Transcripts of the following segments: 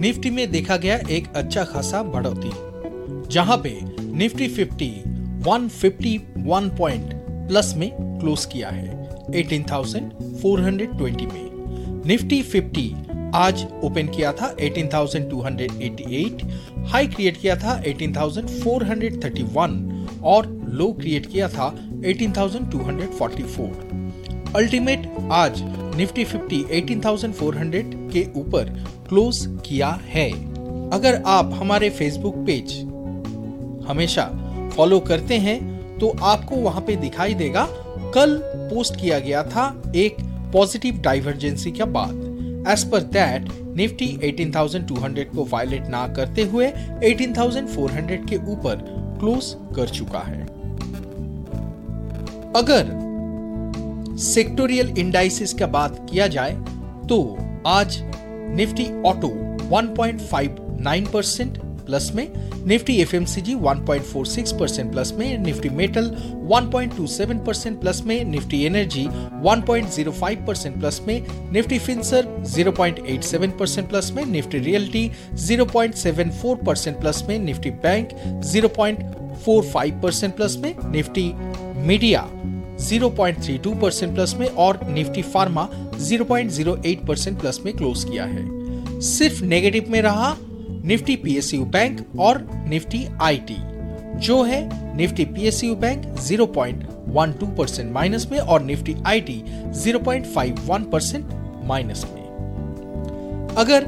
Nifty में देखा गया एक अच्छा खासा बढ़ोतरी जहाँ पे निफ्टी 50 151 पॉइंट प्लस में क्लोज किया है 18,420 में। निफ्टी 50 आज ओपन किया था 18,288 हाई क्रिएट किया था 18,431 और लो क्रिएट किया था 18,244 अल्टीमेट आज निफ्टी 50 18,400 के ऊपर क्लोज किया है। अगर आप हमारे फेसबुक पेज हमेशा फॉलो करते हैं तो आपको वहाँ पे दिखाई देगा कल पोस्ट किया गया था एक पॉजिटिव डाइवर्जेंसी के बाद। एज पर दैट निफ्टी 18,200 को वायलेट ना करते हुए 18,400 के ऊपर क्लोज कर चुका है। अगर सेक्टोरियल इंडाइसिस का बात किया जाए तो आज निफ्टी ऑटो 1.59 परसेंट प्लस में, निफ्टी एफएमसीजी 1.46 परसेंट प्लस में, निफ्टी मेटल 1.27 परसेंट प्लस में, निफ्टी एनर्जी 1.05 परसेंट प्लस में, निफ्टी फिंसर 0.87 परसेंट प्लस में, निफ्टी रियल्टी 0.74 परसेंट प्लस में, निफ्टी बैंक 0.45 परसेंट प्लस में, निफ्टी मीडिया 0.32 परसेंट प्लस में और Nifty pharma 0.08 percent plus में close किया है। सिर्फ़ नेगेटिव में रहा निफ्टी पीएसयू बैंक और निफ्टी आईटी, जो है Nifty PSU bank 0.12 percent minus में और निफ्टी आईटी 0.51 परसेंट माइनस में। अगर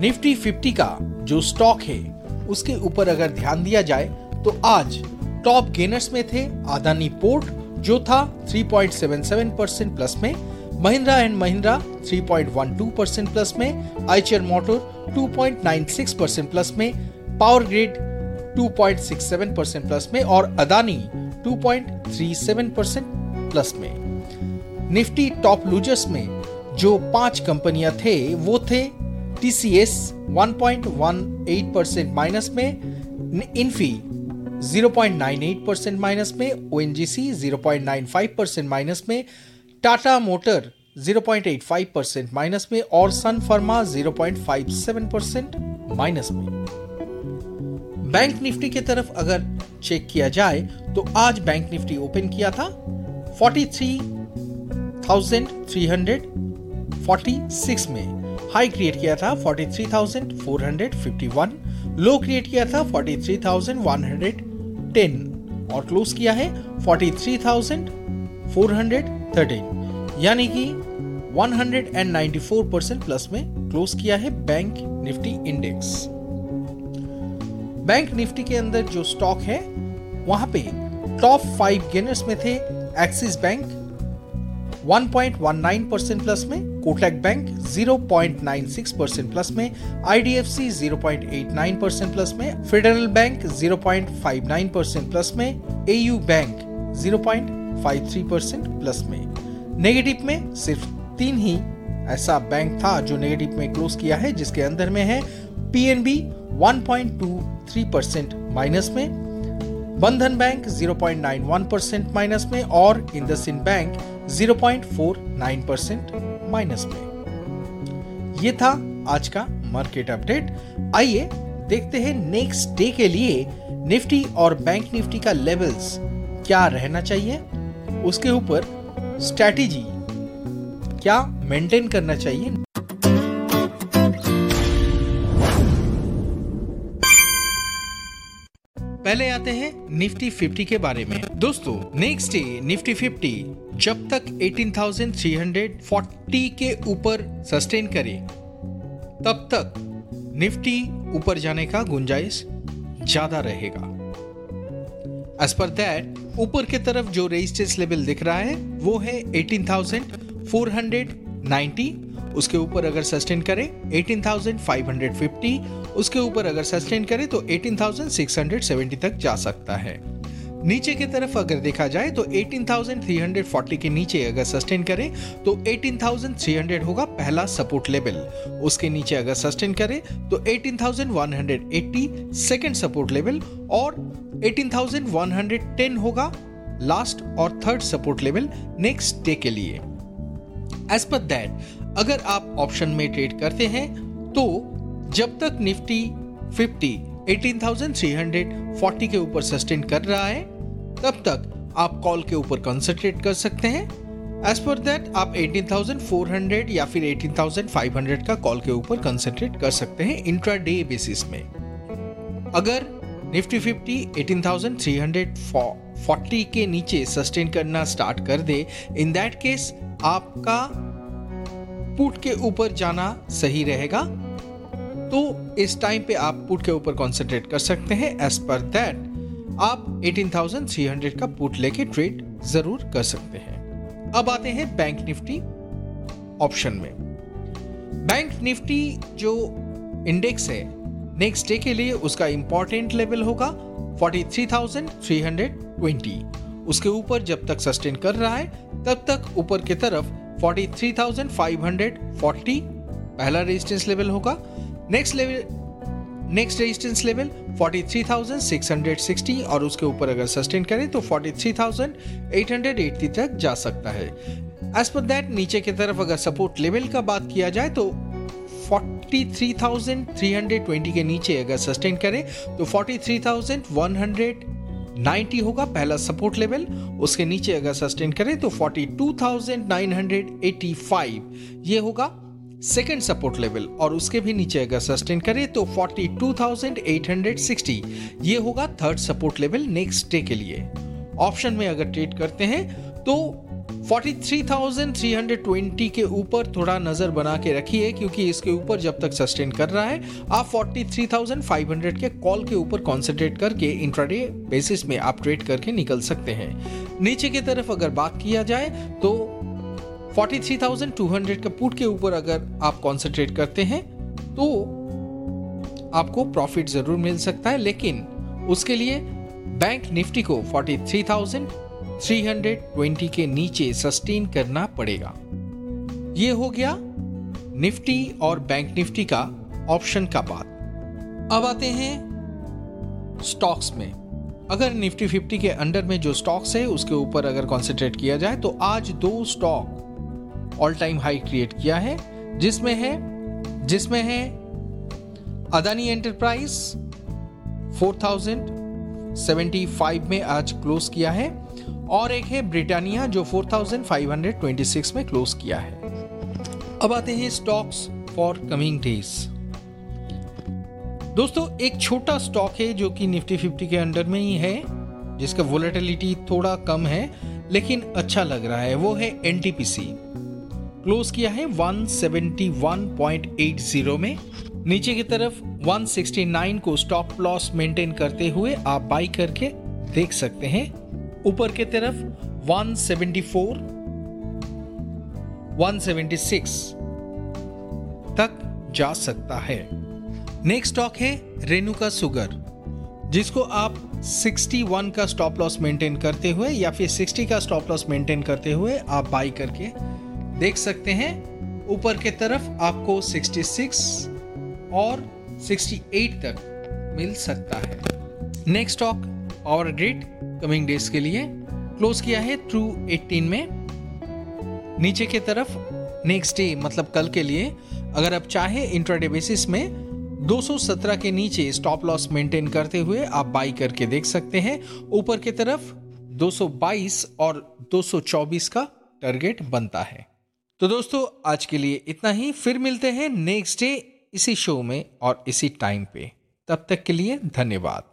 निफ्टी 50 का जो स्टॉक है, उसके ऊपर अगर ध्यान दिया जाए तो आज टॉप गेनर्स में थे आदानी पोर्ट जो था 3.77 परसेंट प्लस में, Mahindra and Mahindra 3.12 percent plus में आइचर मोटर 2.96 परसेंट प्लस में, पावर ग्रिड 2.67 परसेंट प्लस में और अदानी 2.37 परसेंट प्लस में। निफ्टी टॉप लूजर्स में जो पाँच कंपनियाँ थे, वो थे टीसीएस 1.18 परसेंट माइनस में इन्फी 0.98 परसेंट माइनस में ओएनजीसी 0.95 परसेंट माइनस में टाटा मोटर 0.85 परसेंट माइनस में और सन फर्मा 0.57 परसेंट माइनस में। बैंक निफ्टी की तरफ़ अगर चेक किया जाए तो आज बैंक निफ्टी ओपन किया था 43,346 में। हाई क्रिएट किया था 43,451 लो क्रिएट किया था 43,110 और क्लोज किया है 43,413 यानी कि 194 परसेंट प्लस में क्लोज किया है bank Nifty index bank Nifty के अंदर जो स्टॉक है वहाँ पे टॉप फाइव गेनर्स में थे एक्सिस बैंक 1.19 परसेंट प्लस में कोटक बैंक 0.96 परसेंट प्लस में आईडीएफसी 0.89 परसेंट प्लस में फेडरल बैंक 0.59 परसेंट प्लस में एयू बैंक 0.53 परसेंट प्लस में। नेगेटिव में सिर्फ़ तीन ही ऐसा बैंक था जो नेगेटिव में क्लोज किया है, जिसके अंदर में है पीएनबी 1.23 परसेंट माइनस में बंधन बैंक 0.91 परसेंट माइनस में, और इंदसिन बैंक 0.49 परसेंट माइनस में। ये था आज का मार्केट अपडेट। आइए देखते हैं नेक्स्ट डे के लिए निफ्टी और बैंक निफ्टी का लेवल्स क्या रहना चाहिए, उसके ऊपर स्ट्रैटेजी क्या मेंटेन करना चाहिए पहले आते हैं निफ्टी 50 के बारे में। दोस्तों नेक्स्ट डे निफ्टी 50 जब तक 18,340 के ऊपर सस्टेन करे तब तक निफ्टी ऊपर जाने का गुंजाइश ज़्यादा रहेगा। एज पर दैट ऊपर की तरफ़ जो रेजिस्टेंस लेवल दिख रहा है वो है 18,490 उसके ऊपर अगर सस्टेन करे 18,550 उसके ऊपर अगर सस्टेन करे तो 18,670 तक जा सकता है। नीचे की तरफ़ अगर देखा जाए तो 18,340 के नीचे अगर सस्टेन करे तो 18,300 होगा पहला सपोर्ट लेवल। उसके नीचे अगर सस्टेन करे तो 18,180 सेकंड सपोर्ट लेवल और 18,110 होगा लास्ट और third support level next day के लिए। एज पर दैट अगर आप ऑप्शन में ट्रेड करते हैं तो जब तक निफ्टी 50 18,340 के ऊपर सस्टेन कर रहा है तब तक आप कॉल के ऊपर कंसंट्रेट कर सकते हैं। एज पर दैट आप 18,400 या फिर 18,500 का कॉल के ऊपर कंसंट्रेट कर सकते हैं इंट्रा डे बेसिस में। अगर निफ्टी 50 18,340 के नीचे सस्टेन करना स्टार्ट कर दे इन दैट केस आपका पुट के ऊपर जाना सही रहेगा। तो इस टाइम पे आप पुट के ऊपर कॉन्सेंट्रेट कर सकते हैं एज पर दैट आप 18,300 का पुट लेके ट्रेड ज़रूर कर सकते हैं। अब आते हैं बैंक निफ्टी ऑप्शन में। बैंक निफ्टी जो इंडेक्स है नेक्स्ट डे के लिए उसका इंपॉर्टेंट लेवल होगा 43,320 उसके ऊपर जब तक सस्टेन कर रहा है तब तक ऊपर की तरफ़ 43,540 पहला रेजिस्टेंस लेवल होगा। Next level next resistance level 43,660 और उसके ऊपर अगर सस्टेन करें तो 43,880 तक जा सकता है। एज पर दैट नीचे की तरफ़ अगर सपोर्ट लेवल का बात किया जाए तो 43,320 के नीचे अगर सस्टेन करें तो 43,190 होगा पहला सपोर्ट लेवल उसके नीचे अगर सस्टेन करें तो 42,985 ये होगा सेकेंड सपोर्ट लेवल और उसके भी नीचे अगर सस्टेन करे तो 42,860 ये होगा third support level next day के लिए। ऑप्शन में अगर ट्रेड करते हैं तो 43,320 के ऊपर थोड़ा नज़र बना के रखिए क्योंकि इसके ऊपर जब तक सस्टेन कर रहा है आप 43,500 के कॉल के ऊपर कॉन्सेंट्रेट करके इंट्राडे बेसिस में आप ट्रेड करके निकल सकते हैं। नीचे की तरफ़ अगर बात किया जाए तो 43,200 का पुट के ऊपर अगर आप कॉन्सेंट्रेट करते हैं तो आपको प्रॉफिट ज़रूर मिल सकता है लेकिन उसके लिए बैंक निफ्टी को 43,320 के नीचे सस्टेन करना पड़ेगा। ये हो गया निफ्टी और बैंक निफ्टी का ऑप्शन का बात। अब आते हैं स्टॉक्स में। अगर निफ्टी 50 के अंडर में जो स्टॉक्स है उसके ऊपर अगर कॉन्सेंट्रेट किया जाए तो आज दो stock all time high create किया है, जिसमें है जिसमें है अदानी एंटरप्राइज 4075 में आज क्लोज किया है, और एक है ब्रिटानिया जो 4526 में क्लोज किया है। अब आते हैं स्टॉक्स फॉर कमिंग डेज़ दोस्तों, एक छोटा स्टॉक है जो कि निफ्टी 50 के अंडर में ही है, जिसका वोलेटिलिटी थोड़ा कम है, लेकिन अच्छा लग रहा है, वो है एनटीपीसी क्लोज किया है 171.80 में। नीचे की तरफ़ 169 को स्टॉप लॉस मेंटेन करते हुए आप बाई करके देख सकते हैं। ऊपर की तरफ़ 174 176 तक जा सकता है। नेक्स्ट स्टॉक है रेणुका सुगर, जिसको आप 61 का स्टॉप लॉस मेंटेन करते हुए या फिर 60 का स्टॉप लॉस मेंटेन करते हुए आप बाई करके देख सकते हैं। ऊपर के तरफ़ आपको 66 और 68 तक मिल सकता है। Next stock Power Grid coming days के लिए। क्लोज किया है ट्रू 18 में। नीचे की तरफ़ नेक्स्ट डे मतलब कल के लिए, अगर आप चाहे इंट्राडे बेसिस में 217 के नीचे स्टॉप लॉस मेंटेन करते हुए आप बाई करके देख सकते हैं। ऊपर की तरफ़ 222 और 224 का टारगेट बनता है। तो दोस्तों, आज के लिए इतना ही। फिर मिलते हैं नेक्स्ट डे इसी शो में और इसी टाइम पे। तब तक के लिए धन्यवाद।